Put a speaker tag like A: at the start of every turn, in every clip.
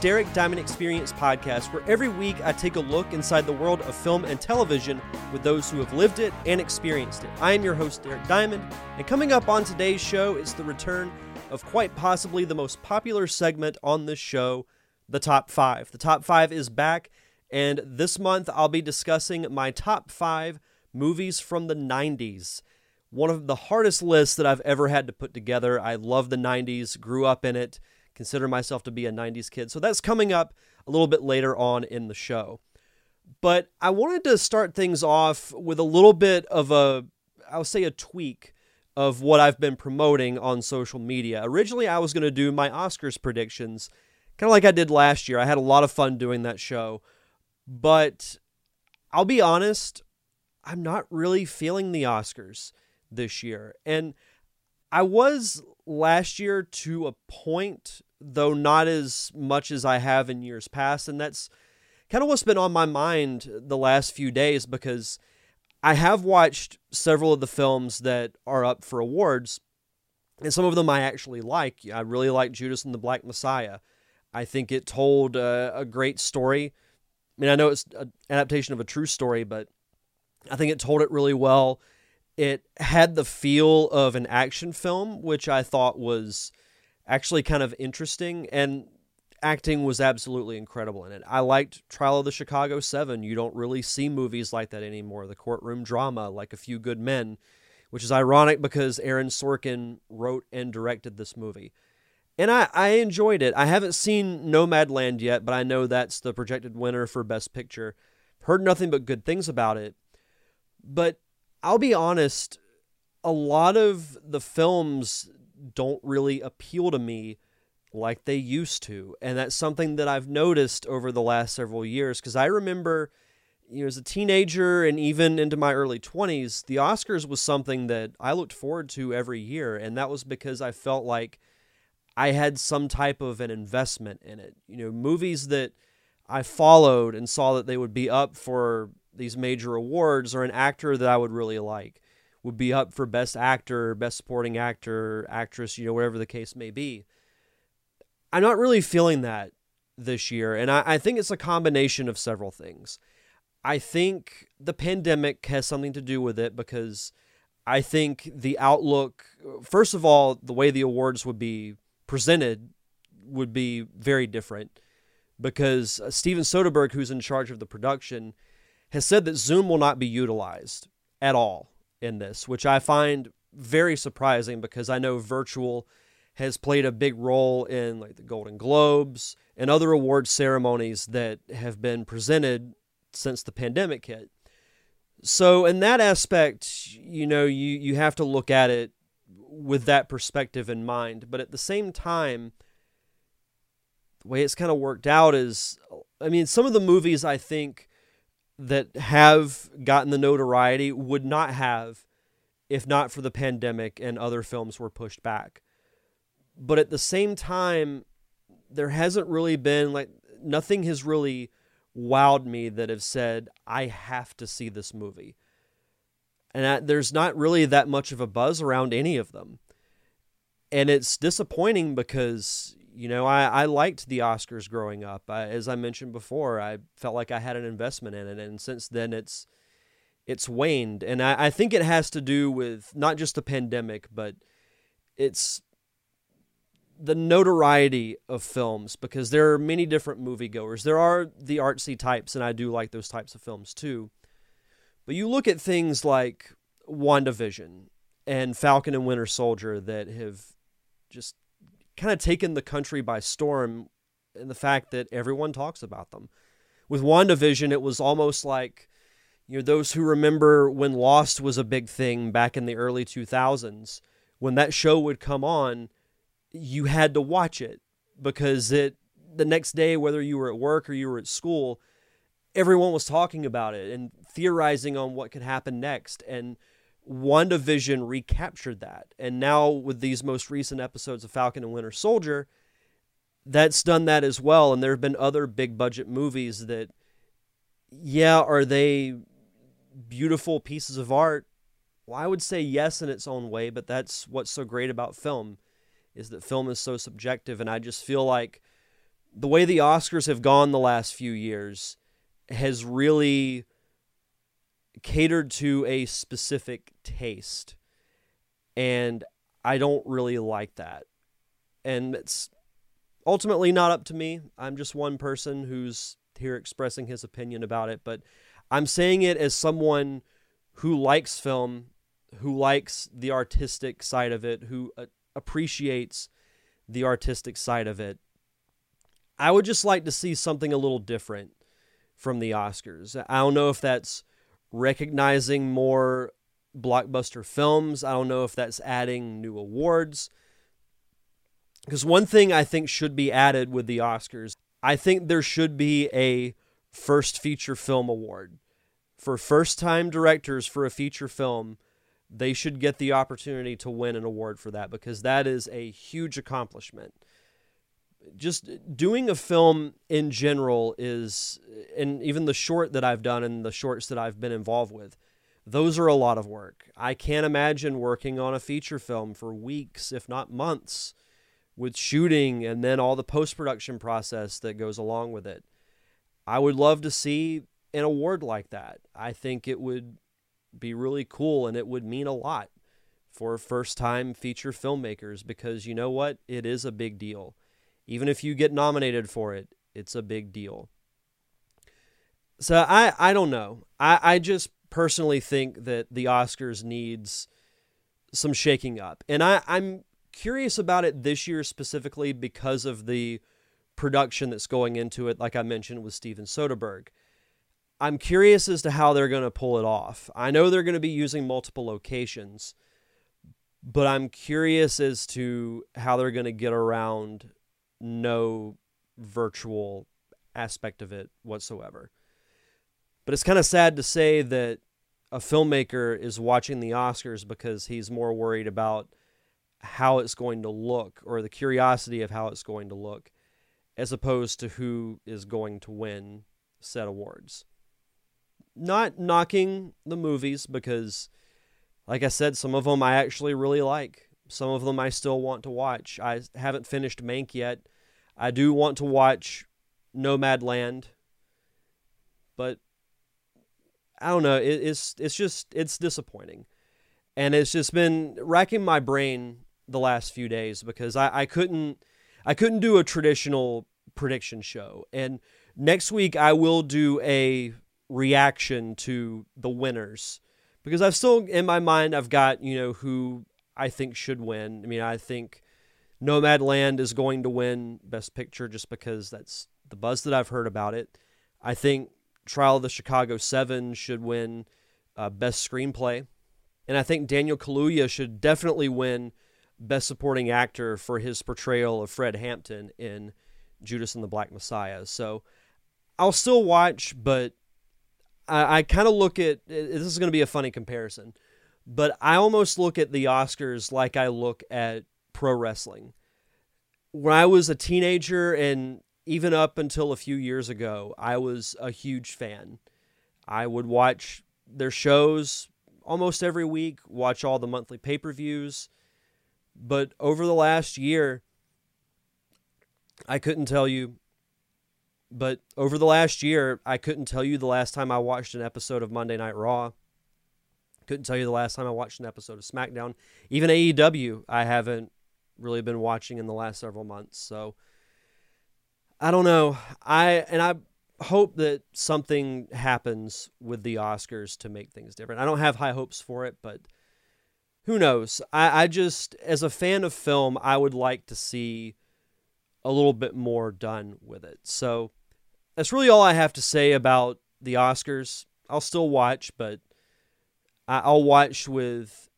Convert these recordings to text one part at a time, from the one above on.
A: Derek Diamond Experience podcast, where every week I take a look inside the world of film and television with those who have lived it and experienced it. I am your host, Derek Diamond, and coming up on today's show is the return of quite possibly the most popular segment on this show, the Top 5. The Top 5 is back, and this month I'll be discussing my top 5 movies from the 90s. One of the hardest lists that I've ever had to put together. I love the 90s, grew up in it consider myself to be a 90s kid. So that's coming up a little bit later on in the show. But I wanted to start things off with a little bit of a, I'll say a tweak of what I've been promoting on social media. Originally, I was going to do my Oscars predictions, kind of like I did last year. I had a lot of fun doing that show. But I'll be honest, I'm not really feeling the Oscars this year. And I was last year to a point though not as much as I have in years past. And that's kind of what's been on my mind the last few days because I have watched several of the films that are up for awards, and some of them I actually like. I really like Judas and the Black Messiah. I think it told a, a great story. I mean, I know it's an adaptation of a true story, but I think it told it really well. It had the feel of an action film, which I thought was actually kind of interesting and acting was absolutely incredible in it. I liked Trial of the Chicago 7. You don't really see movies like that anymore. The courtroom drama like A Few Good Men, which is ironic because Aaron Sorkin wrote and directed this movie. And I, I enjoyed it. I haven't seen Nomadland yet, but I know that's the projected winner for Best Picture. Heard nothing but good things about it. But I'll be honest, a lot of the films don't really appeal to me like they used to. And that's something that I've noticed over the last several years because I remember you know, as a teenager and even into my early 20s, the Oscars was something that I looked forward to every year. And that was because I felt like I had some type of an investment in it. You know, movies that I followed and saw that they would be up for these major awards or an actor that I would really like would be up for best actor, best supporting actor, actress, you know, whatever the case may be. I'm not really feeling that this year. And I, I think it's a combination of several things. I think the pandemic has something to do with it because I think the outlook, first of all, the way the awards would be presented would be very different because uh, Steven Soderbergh, who's in charge of the production, has said that Zoom will not be utilized at all in this, which I find very surprising because I know virtual has played a big role in like the Golden Globes and other award ceremonies that have been presented since the pandemic hit. So in that aspect, you know, you you have to look at it with that perspective in mind, but at the same time the way it's kind of worked out is I mean, some of the movies I think that have gotten the notoriety would not have if not for the pandemic and other films were pushed back. But at the same time, there hasn't really been like nothing has really wowed me that have said I have to see this movie. And I, there's not really that much of a buzz around any of them. And it's disappointing because you know, I, I liked the Oscars growing up. I, as I mentioned before, I felt like I had an investment in it, and since then it's it's waned. And I, I think it has to do with not just the pandemic, but it's the notoriety of films because there are many different moviegoers. There are the artsy types, and I do like those types of films too. But you look at things like WandaVision and Falcon and Winter Soldier that have just kind of taken the country by storm in the fact that everyone talks about them. With WandaVision, it was almost like, you know, those who remember when Lost was a big thing back in the early 2000s, when that show would come on, you had to watch it because it the next day whether you were at work or you were at school, everyone was talking about it and theorizing on what could happen next and WandaVision recaptured that. And now with these most recent episodes of Falcon and Winter Soldier, that's done that as well. And there have been other big budget movies that, yeah, are they beautiful pieces of art? Well, I would say yes in its own way, but that's what's so great about film is that film is so subjective. And I just feel like the way the Oscars have gone the last few years has really catered to a specific taste. And I don't really like that. And it's ultimately not up to me. I'm just one person who's here expressing his opinion about it, but I'm saying it as someone who likes film, who likes the artistic side of it, who uh, appreciates the artistic side of it. I would just like to see something a little different from the Oscars. I don't know if that's recognizing more blockbuster films. I don't know if that's adding new awards. Because one thing I think should be added with the Oscars, I think there should be a first feature film award. For first time directors for a feature film, they should get the opportunity to win an award for that because that is a huge accomplishment. Just doing a film in general is, and even the short that I've done and the shorts that I've been involved with, those are a lot of work. I can't imagine working on a feature film for weeks, if not months, with shooting and then all the post production process that goes along with it. I would love to see an award like that. I think it would be really cool and it would mean a lot for first time feature filmmakers because you know what? It is a big deal. Even if you get nominated for it, it's a big deal. So I, I don't know. I, I just personally think that the Oscars needs some shaking up. And I, I'm curious about it this year specifically because of the production that's going into it, like I mentioned with Steven Soderbergh. I'm curious as to how they're going to pull it off. I know they're going to be using multiple locations, but I'm curious as to how they're going to get around no virtual aspect of it whatsoever. But it's kind of sad to say that a filmmaker is watching the Oscars because he's more worried about how it's going to look or the curiosity of how it's going to look as opposed to who is going to win said awards. Not knocking the movies because, like I said, some of them I actually really like. Some of them I still want to watch. I haven't finished Mank yet. I do want to watch Nomadland, but I don't know. It, it's it's just it's disappointing, and it's just been racking my brain the last few days because I, I couldn't I couldn't do a traditional prediction show. And next week I will do a reaction to the winners because I've still in my mind I've got you know who I think should win. I mean I think Nomadland is going to win Best Picture just because that's the buzz that I've heard about it. I think Trial of the Chicago Seven should win uh, Best Screenplay, and I think Daniel Kaluuya should definitely win Best Supporting Actor for his portrayal of Fred Hampton in Judas and the Black Messiah. So I'll still watch, but I, I kind of look at this is going to be a funny comparison, but I almost look at the Oscars like I look at pro wrestling. When I was a teenager and even up until a few years ago, I was a huge fan. I would watch their shows almost every week, watch all the monthly pay per views. But over the last year, I couldn't tell you. But over the last year, I couldn't tell you the last time I watched an episode of Monday Night Raw. Couldn't tell you the last time I watched an episode of SmackDown. Even AEW, I haven't really been watching in the last several months. So I don't know. I and I hope that something happens with the Oscars to make things different. I don't have high hopes for it, but who knows? I, I just, as a fan of film, I would like to see a little bit more done with it. So that's really all I have to say about the Oscars. I'll still watch, but I'll watch with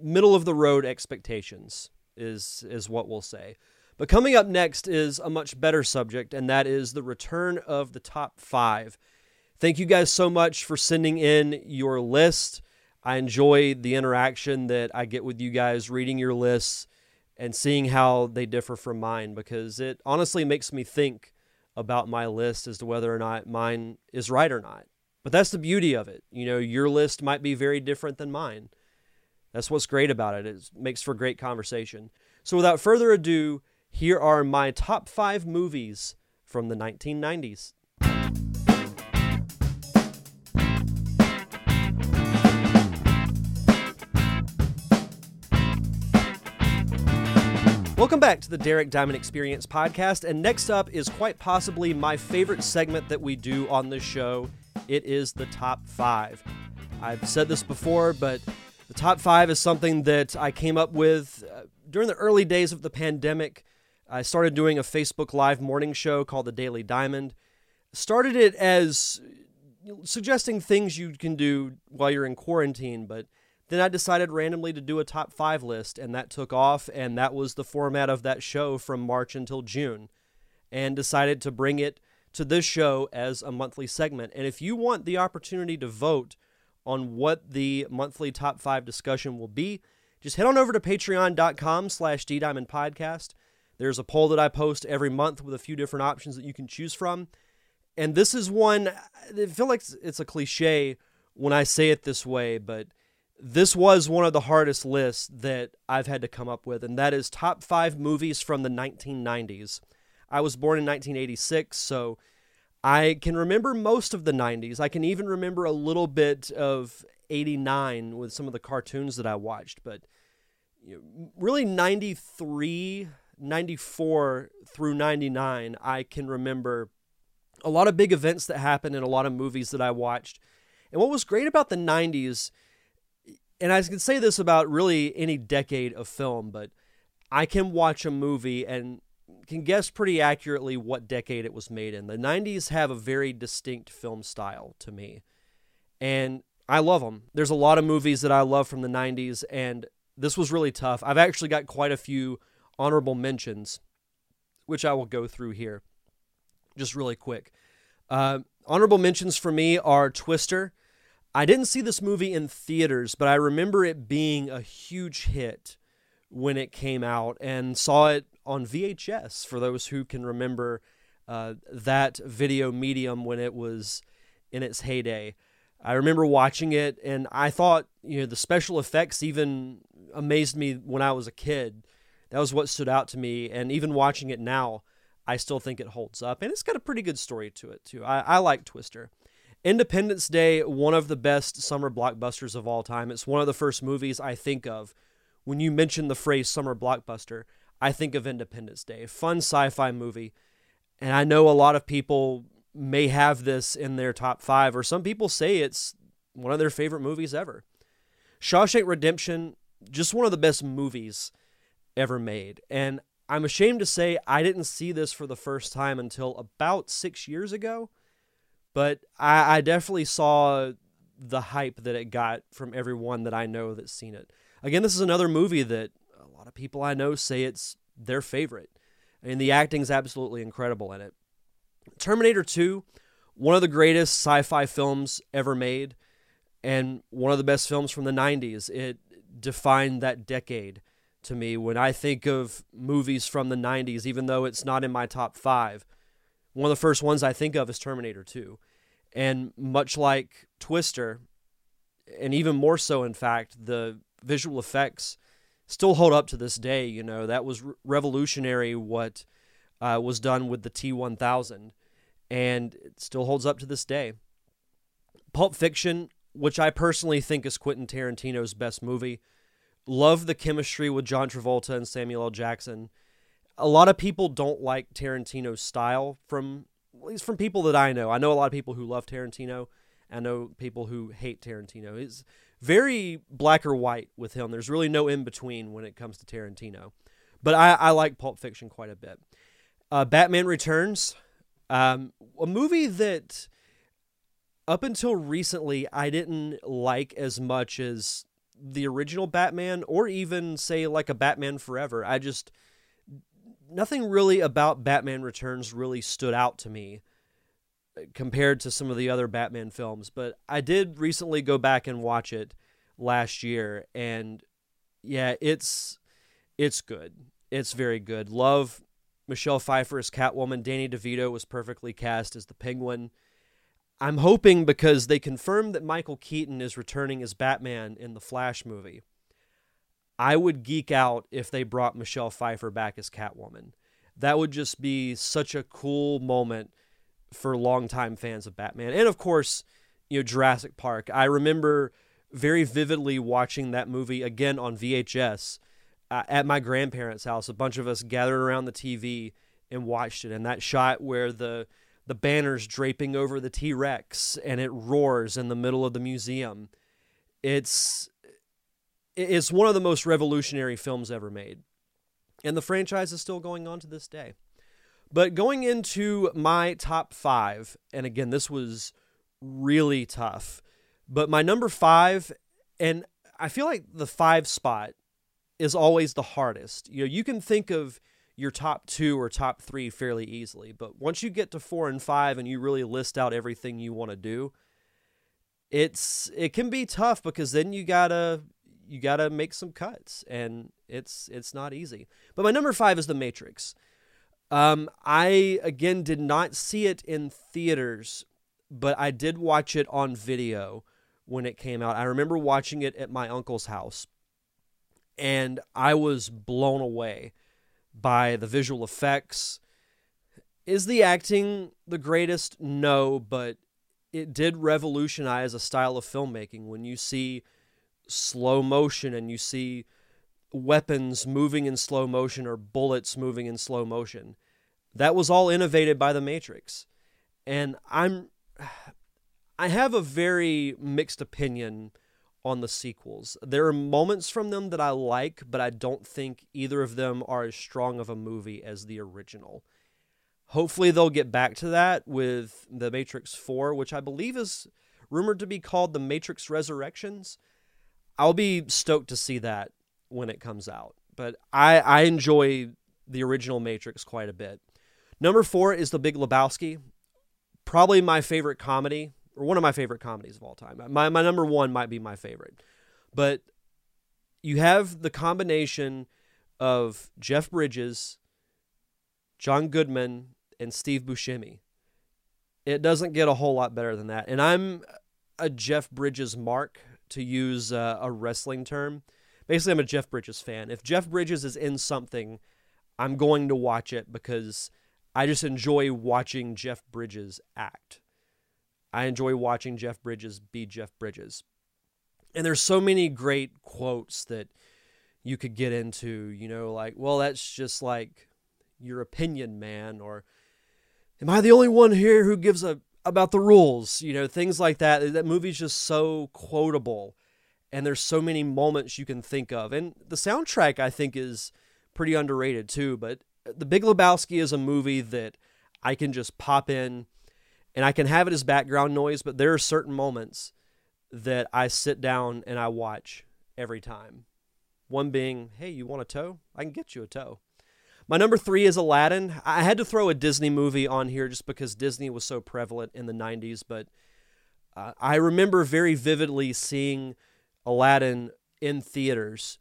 A: middle of the road expectations is is what we'll say. But coming up next is a much better subject, and that is the return of the top five. Thank you guys so much for sending in your list. I enjoy the interaction that I get with you guys reading your lists and seeing how they differ from mine because it honestly makes me think about my list as to whether or not mine is right or not. But that's the beauty of it. You know, your list might be very different than mine. That's what's great about it. It makes for great conversation. So without further ado, Here are my top five movies from the 1990s. Welcome back to the Derek Diamond Experience podcast. And next up is quite possibly my favorite segment that we do on this show. It is the top five. I've said this before, but the top five is something that I came up with uh, during the early days of the pandemic. I started doing a Facebook Live morning show called The Daily Diamond. Started it as suggesting things you can do while you're in quarantine, but then I decided randomly to do a top five list, and that took off, and that was the format of that show from March until June. And decided to bring it to this show as a monthly segment. And if you want the opportunity to vote on what the monthly top five discussion will be, just head on over to patreon.com slash ddiamondpodcast. There's a poll that I post every month with a few different options that you can choose from. And this is one, I feel like it's a cliche when I say it this way, but this was one of the hardest lists that I've had to come up with, and that is top five movies from the 1990s. I was born in 1986, so I can remember most of the 90s. I can even remember a little bit of 89 with some of the cartoons that I watched, but you know, really 93, 94 through 99, I can remember a lot of big events that happened and a lot of movies that I watched. And what was great about the 90s and I can say this about really any decade of film, but I can watch a movie and can guess pretty accurately what decade it was made in. The 90s have a very distinct film style to me. And I love them. There's a lot of movies that I love from the 90s, and this was really tough. I've actually got quite a few honorable mentions, which I will go through here just really quick. Uh, honorable mentions for me are Twister. I didn't see this movie in theaters, but I remember it being a huge hit when it came out and saw it on VHS for those who can remember uh, that video medium when it was in its heyday. I remember watching it and I thought, you know, the special effects even amazed me when I was a kid. That was what stood out to me. And even watching it now, I still think it holds up. And it's got a pretty good story to it, too. I, I like Twister. Independence Day, one of the best summer blockbusters of all time. It's one of the first movies I think of when you mention the phrase summer blockbuster. I think of Independence Day, fun sci-fi movie, and I know a lot of people may have this in their top five, or some people say it's one of their favorite movies ever. Shawshank Redemption, just one of the best movies ever made, and I'm ashamed to say I didn't see this for the first time until about six years ago. But I, I definitely saw the hype that it got from everyone that I know that's seen it. Again, this is another movie that people I know say it's their favorite. and the acting's absolutely incredible in it. Terminator 2, one of the greatest sci fi films ever made, and one of the best films from the 90s. It defined that decade to me. When I think of movies from the 90s, even though it's not in my top five, one of the first ones I think of is Terminator 2. And much like Twister, and even more so, in fact, the visual effects still hold up to this day. You know, that was revolutionary what uh, was done with the T 1000, and it still holds up to this day. Pulp Fiction, which I personally think is Quentin Tarantino's best movie. Love the chemistry with John Travolta and Samuel L. Jackson a lot of people don't like Tarantino's style from at least from people that I know. I know a lot of people who love Tarantino. I know people who hate Tarantino. It's very black or white with him. There's really no in between when it comes to Tarantino. But I, I like Pulp Fiction quite a bit. Uh, Batman Returns, um, a movie that up until recently I didn't like as much as the original Batman or even say like a Batman Forever. I just nothing really about Batman Returns really stood out to me compared to some of the other Batman films, but I did recently go back and watch it last year and yeah, it's it's good. It's very good. Love Michelle Pfeiffer as Catwoman. Danny DeVito was perfectly cast as the Penguin. I'm hoping because they confirmed that Michael Keaton is returning as Batman in the Flash movie. I would geek out if they brought Michelle Pfeiffer back as Catwoman. that would just be such a cool moment for longtime fans of Batman. And of course, you know, Jurassic Park. I remember very vividly watching that movie again on VHS uh, at my grandparents' house. A bunch of us gathered around the TV and watched it. And that shot where the the banners draping over the T Rex and it roars in the middle of the museum. It's it's one of the most revolutionary films ever made. And the franchise is still going on to this day. But going into my top five, and again, this was really tough. But my number five, and I feel like the five spot is always the hardest. You know, you can think of your top two or top three fairly easily, but once you get to four and five and you really list out everything you want to do, it's it can be tough because then you gotta you gotta make some cuts and it's it's not easy. But my number five is The Matrix. Um, I again did not see it in theaters, but I did watch it on video when it came out. I remember watching it at my uncle's house, and I was blown away by the visual effects. Is the acting the greatest? No, but it did revolutionize a style of filmmaking when you see slow motion and you see weapons moving in slow motion or bullets moving in slow motion. That was all innovated by the Matrix. And I'm I have a very mixed opinion on the sequels. There are moments from them that I like, but I don't think either of them are as strong of a movie as the original. Hopefully they'll get back to that with The Matrix 4, which I believe is rumored to be called The Matrix Resurrections. I'll be stoked to see that when it comes out. But I, I enjoy the original Matrix quite a bit. Number four is The Big Lebowski. Probably my favorite comedy, or one of my favorite comedies of all time. My, my number one might be my favorite. But you have the combination of Jeff Bridges, John Goodman, and Steve Buscemi. It doesn't get a whole lot better than that. And I'm a Jeff Bridges mark, to use uh, a wrestling term. Basically, I'm a Jeff Bridges fan. If Jeff Bridges is in something, I'm going to watch it because I just enjoy watching Jeff Bridges act. I enjoy watching Jeff Bridges be Jeff Bridges. And there's so many great quotes that you could get into, you know, like, well, that's just like your opinion, man, or am I the only one here who gives a about the rules, you know, things like that. That movie's just so quotable and there's so many moments you can think of. And the soundtrack I think is pretty underrated too, but The Big Lebowski is a movie that I can just pop in and I can have it as background noise, but there are certain moments that I sit down and I watch every time. One being, hey, you want a tow? I can get you a tow. My number three is Aladdin. I had to throw a Disney movie on here just because Disney was so prevalent in the 90s, but uh, I remember very vividly seeing Aladdin in theaters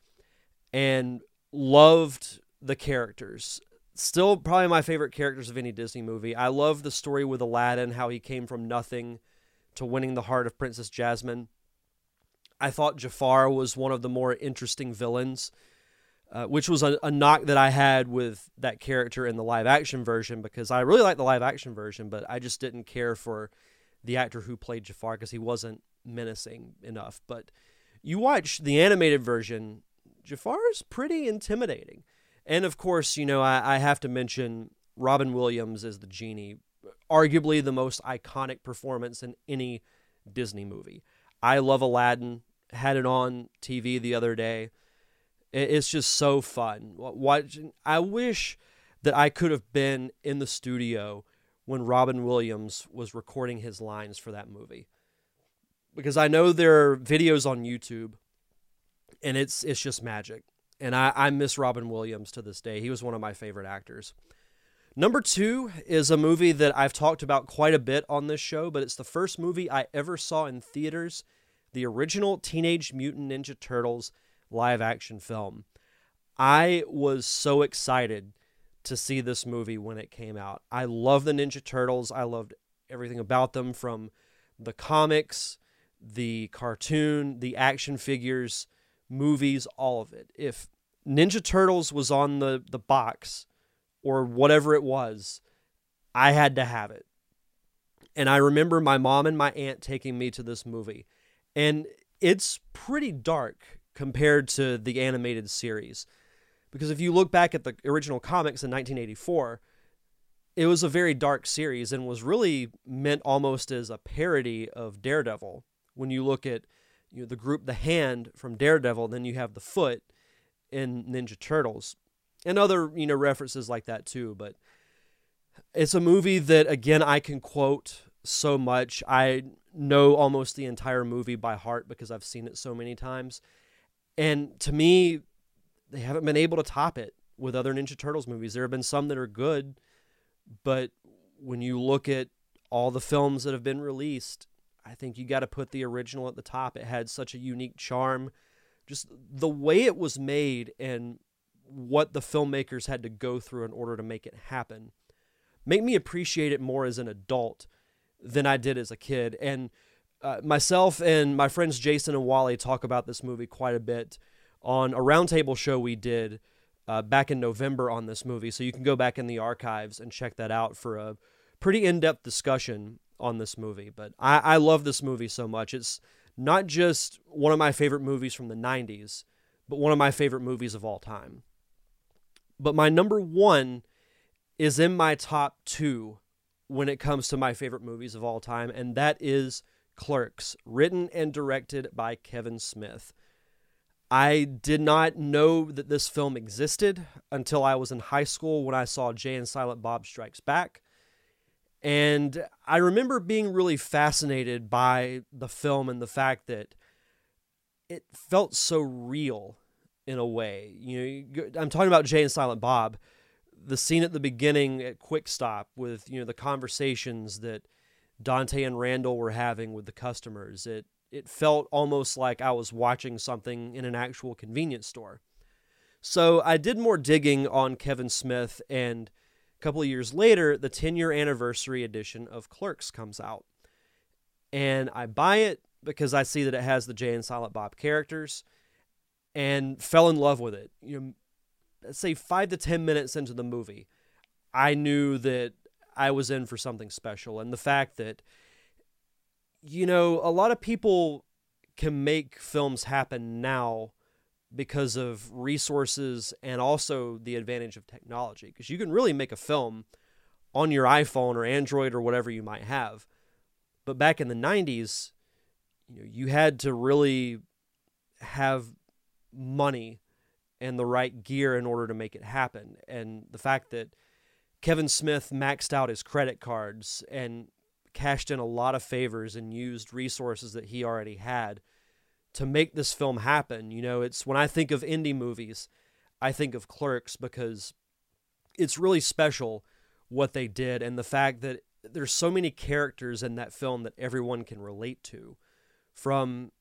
A: and loved the characters. Still, probably my favorite characters of any Disney movie. I love the story with Aladdin, how he came from nothing to winning the heart of Princess Jasmine. I thought Jafar was one of the more interesting villains uh, which was a, a, knock that I had with that character in the live action version because I really liked the live action version, but I just didn't care for the actor who played Jafar because he wasn't menacing enough. But you watch the animated version, Jafar is pretty intimidating. And of course, you know, I, I have to mention Robin Williams as the genie, arguably the most iconic performance in any Disney movie. I love Aladdin, had it on TV the other day it's just so fun. Watching, I wish that I could have been in the studio when Robin Williams was recording his lines for that movie, because I know there are videos on YouTube, and it's it's just magic. And I, I miss Robin Williams to this day. He was one of my favorite actors. Number two is a movie that I've talked about quite a bit on this show, but it's the first movie I ever saw in theaters the original Teenage Mutant Ninja Turtles live action film. I was so excited to see this movie when it came out. I love the Ninja Turtles. I loved everything about them from the comics, the cartoon, the action figures, movies, all of it. If Ninja Turtles was on the, the box or whatever it was, I had to have it. And I remember my mom and my aunt taking me to this movie. And it's pretty dark compared to the animated series. Because if you look back at the original comics in 1984, it was a very dark series and was really meant almost as a parody of Daredevil. When you look at you know, the group The Hand from Daredevil, then you have the Foot in Ninja Turtles, and other you know references like that too. But it's a movie that again I can quote so much. I know almost the entire movie by heart because I've seen it so many times. And to me, they haven't been able to top it with other Ninja Turtles movies. There have been some that are good, but when you look at all the films that have been released, I think you got to put the original at the top. It had such a unique charm. Just the way it was made and what the filmmakers had to go through in order to make it happen make me appreciate it more as an adult than I did as a kid. And uh, myself and my friends Jason and Wally talk about this movie quite a bit on a roundtable show we did uh, back in November on this movie. So you can go back in the archives and check that out for a pretty in depth discussion on this movie. But I, I love this movie so much. It's not just one of my favorite movies from the 90s, but one of my favorite movies of all time. But my number one is in my top two when it comes to my favorite movies of all time, and that is Clerks, written and directed by Kevin Smith. I did not know that this film existed until I was in high school when I saw Jay and Silent Bob Strikes Back. And I remember being really fascinated by the film and the fact that it felt so real in a way. You know, I'm talking about Jay and Silent Bob the scene at the beginning at Quick Stop with you know the conversations that Dante and Randall were having with the customers. It it felt almost like I was watching something in an actual convenience store. So I did more digging on Kevin Smith, and couple of years later, the 10 year anniversary edition of Clerks comes out. And I buy it because I see that it has the Jay and Silent Bob characters and fell in love with it. You know, let's say five to ten minutes into the movie, I knew that I was in for something special. And the fact that, you know, a lot of people can make films happen now because of resources and also the advantage of technology. Because you can really make a film on your iPhone or Android or whatever you might have. But back in the 90s, you know, you had to really have money and the right gear in order to make it happen. And the fact that Kevin Smith maxed out his credit cards and cashed in a lot of favors and used resources that he already had to make this film happen. You know, it's when I think of indie movies, I think of Clerks because it's really special what they did and the fact that there's so many characters in that film that everyone can relate to from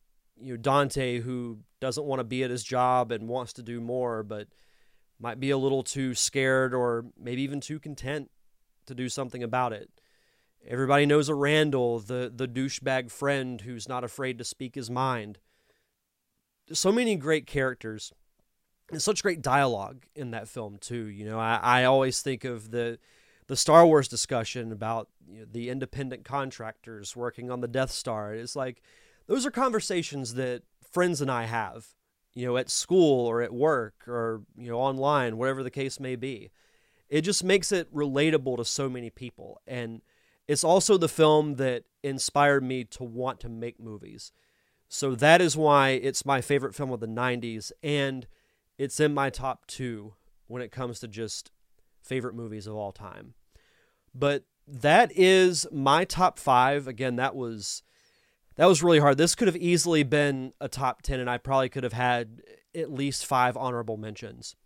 A: you know Dante who doesn't want to be at his job and wants to do more, but might be a little too scared or maybe even too content to do something about it. Everybody knows a Randall, the the douchebag friend who's not afraid to speak his mind. So many great characters and such great dialogue in that film too. You know, I, I always think of the the Star Wars discussion about you know, the independent contractors working on the Death Star. It's like those are conversations that friends and I have, you know, at school or at work or, you know, online, whatever the case may be. It just makes it relatable to so many people. And it's also the film that inspired me to want to make movies. So that is why it's my favorite film of the 90s and it's in my top 2 when it comes to just favorite movies of all time. But that is my top 5. Again, that was that was really hard. This could have easily been a top 10, and I probably could have had at least five honorable mentions.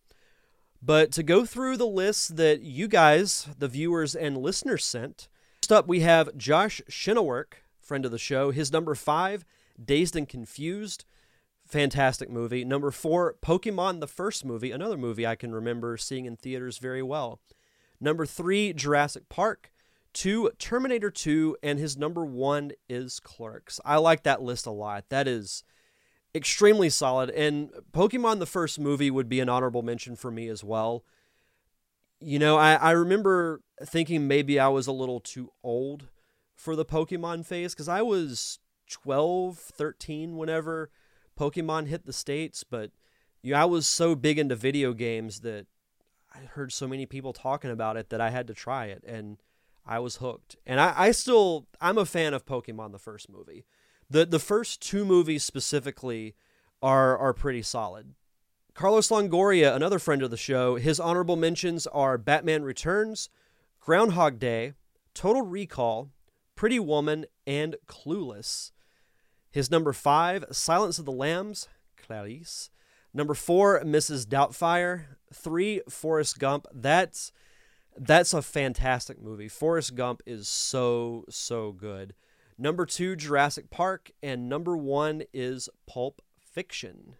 A: But to go through the list that you guys, the viewers and listeners, sent, first up we have Josh Shinowork, friend of the show. His number five, Dazed and Confused. Fantastic movie. Number four, Pokemon the first movie, another movie I can remember seeing in theaters very well. Number three, Jurassic Park two Terminator 2, and his number one is Clerks. I like that list a lot. That is extremely solid. And Pokemon the first movie would be an honorable mention for me as well. You know, I, I remember thinking maybe I was a little too old for the Pokemon phase because I was 12, 13 whenever Pokemon hit the States, but know, I was so big into video games that I heard so many people talking about it that I had to try it and I was hooked. And I, I still I'm a fan of Pokemon the first movie. The the first two movies specifically are are pretty solid. Carlos Longoria, another friend of the show, his honorable mentions are Batman Returns, Groundhog Day, Total Recall, Pretty Woman, and Clueless. His number five, Silence of the Lambs, Clarice. Number four, Mrs. Doubtfire. Three, Forrest Gump. That's that's a fantastic movie. Forrest Gump is so so good. Number two, Jurassic Park, and number one is Pulp Fiction.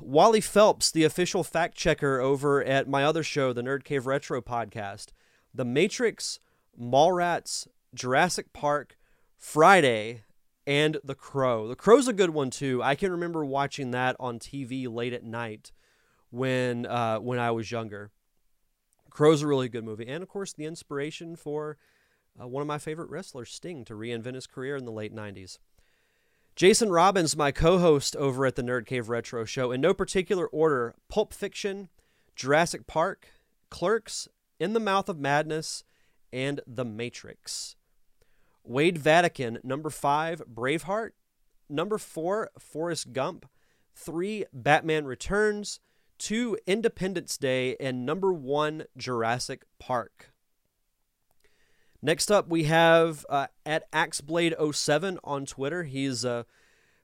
A: Wally Phelps, the official fact checker over at my other show, the Nerd Cave Retro podcast, The Matrix, Mallrats, Jurassic Park, Friday, and The Crow. The Crow's a good one too. I can remember watching that on TV late at night when uh, when I was younger. Crow's a really good movie, and of course, the inspiration for uh, one of my favorite wrestlers, Sting, to reinvent his career in the late '90s. Jason Robbins, my co-host over at the Nerd Cave Retro Show, in no particular order: Pulp Fiction, Jurassic Park, Clerks, In the Mouth of Madness, and The Matrix. Wade Vatican, number five, Braveheart. Number four, Forrest Gump. Three, Batman Returns. Two, Independence Day. And number one, Jurassic Park. Next up, we have uh, at AxeBlade07 on Twitter. He's a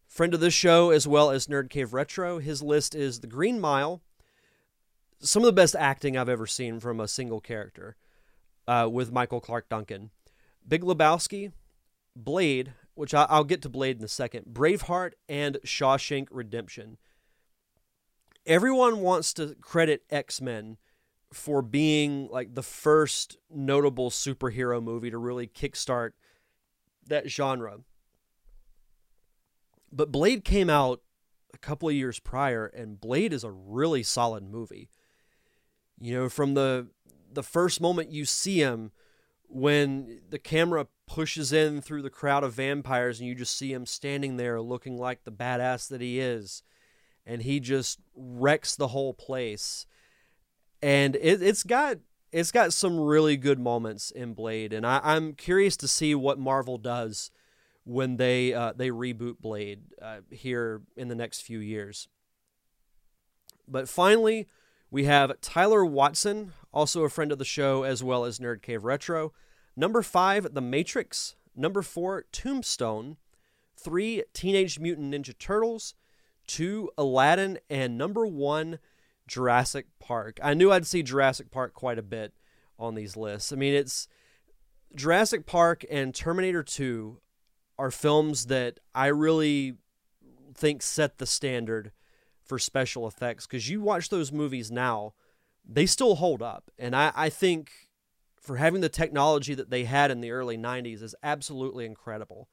A: friend of this show as well as Nerd Cave Retro. His list is The Green Mile. Some of the best acting I've ever seen from a single character uh, with Michael Clarke Duncan. Big Lebowski, Blade, which I'll get to Blade in a second, Braveheart, and Shawshank Redemption. Everyone wants to credit X Men for being like the first notable superhero movie to really kickstart that genre. But Blade came out a couple of years prior, and Blade is a really solid movie. You know, from the the first moment you see him when the camera pushes in through the crowd of vampires and you just see him standing there looking like the badass that he is and he just wrecks the whole place. And it, has got it's got some really good moments in blade and I, am curious to see what marvel does when they uh, they reboot blade uh, here in the next few years. But finally we have tyler watson also a friend of the show as well as nerd cave retro Number five, The Matrix. Number four, Tombstone. Three, Teenage Mutant Ninja Turtles. Two, Aladdin. And number one, Jurassic Park. I knew I'd see Jurassic Park quite a bit on these lists. I mean, it's Jurassic Park and Terminator 2 are films that I really think set the standard for special effects because you watch those movies now, they still hold up. And I, I think for having the technology that they had in the early 90s is absolutely incredible.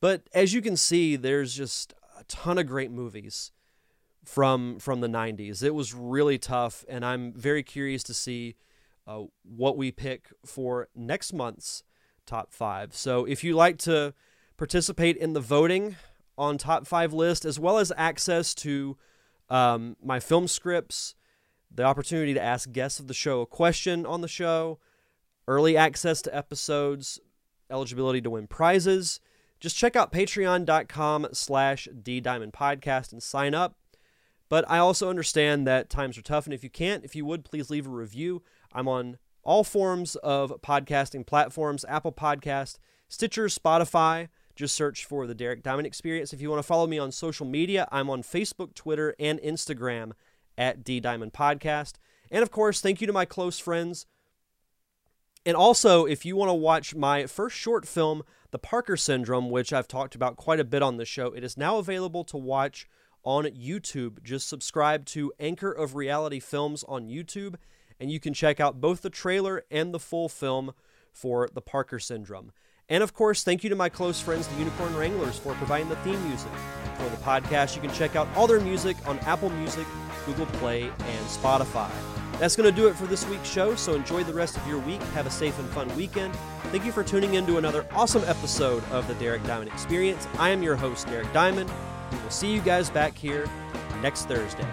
A: But as you can see, there's just a ton of great movies from from the 90s. It was really tough and I'm very curious to see uh, what we pick for next month's top 5. So if you like to participate in the voting on top 5 list as well as access to um, my film scripts, the opportunity to ask guests of the show a question on the show, early access to episodes, eligibility to win prizes. Just check out patreon.com slash ddiamondpodcast and sign up. But I also understand that times are tough, and if you can't, if you would, please leave a review. I'm on all forms of podcasting platforms Apple Podcast, Stitcher, Spotify. Just search for the Derek Diamond Experience. If you want to follow me on social media, I'm on Facebook, Twitter, and Instagram at D Diamond Podcast. And of course, thank you to my close friends and also, if you want to watch my first short film, The Parker Syndrome, which I've talked about quite a bit on the show, it is now available to watch on YouTube. Just subscribe to Anchor of Reality Films on YouTube, and you can check out both the trailer and the full film for The Parker Syndrome. And of course, thank you to my close friends, the Unicorn Wranglers, for providing the theme music for the podcast. You can check out all their music on Apple Music, Google Play, and Spotify. That's going to do it for this week's show, so enjoy the rest of your week. Have a safe and fun weekend. Thank you for tuning in to another awesome episode of the Derek Diamond Experience. I am your host, Derek Diamond. We will see you guys back here next Thursday.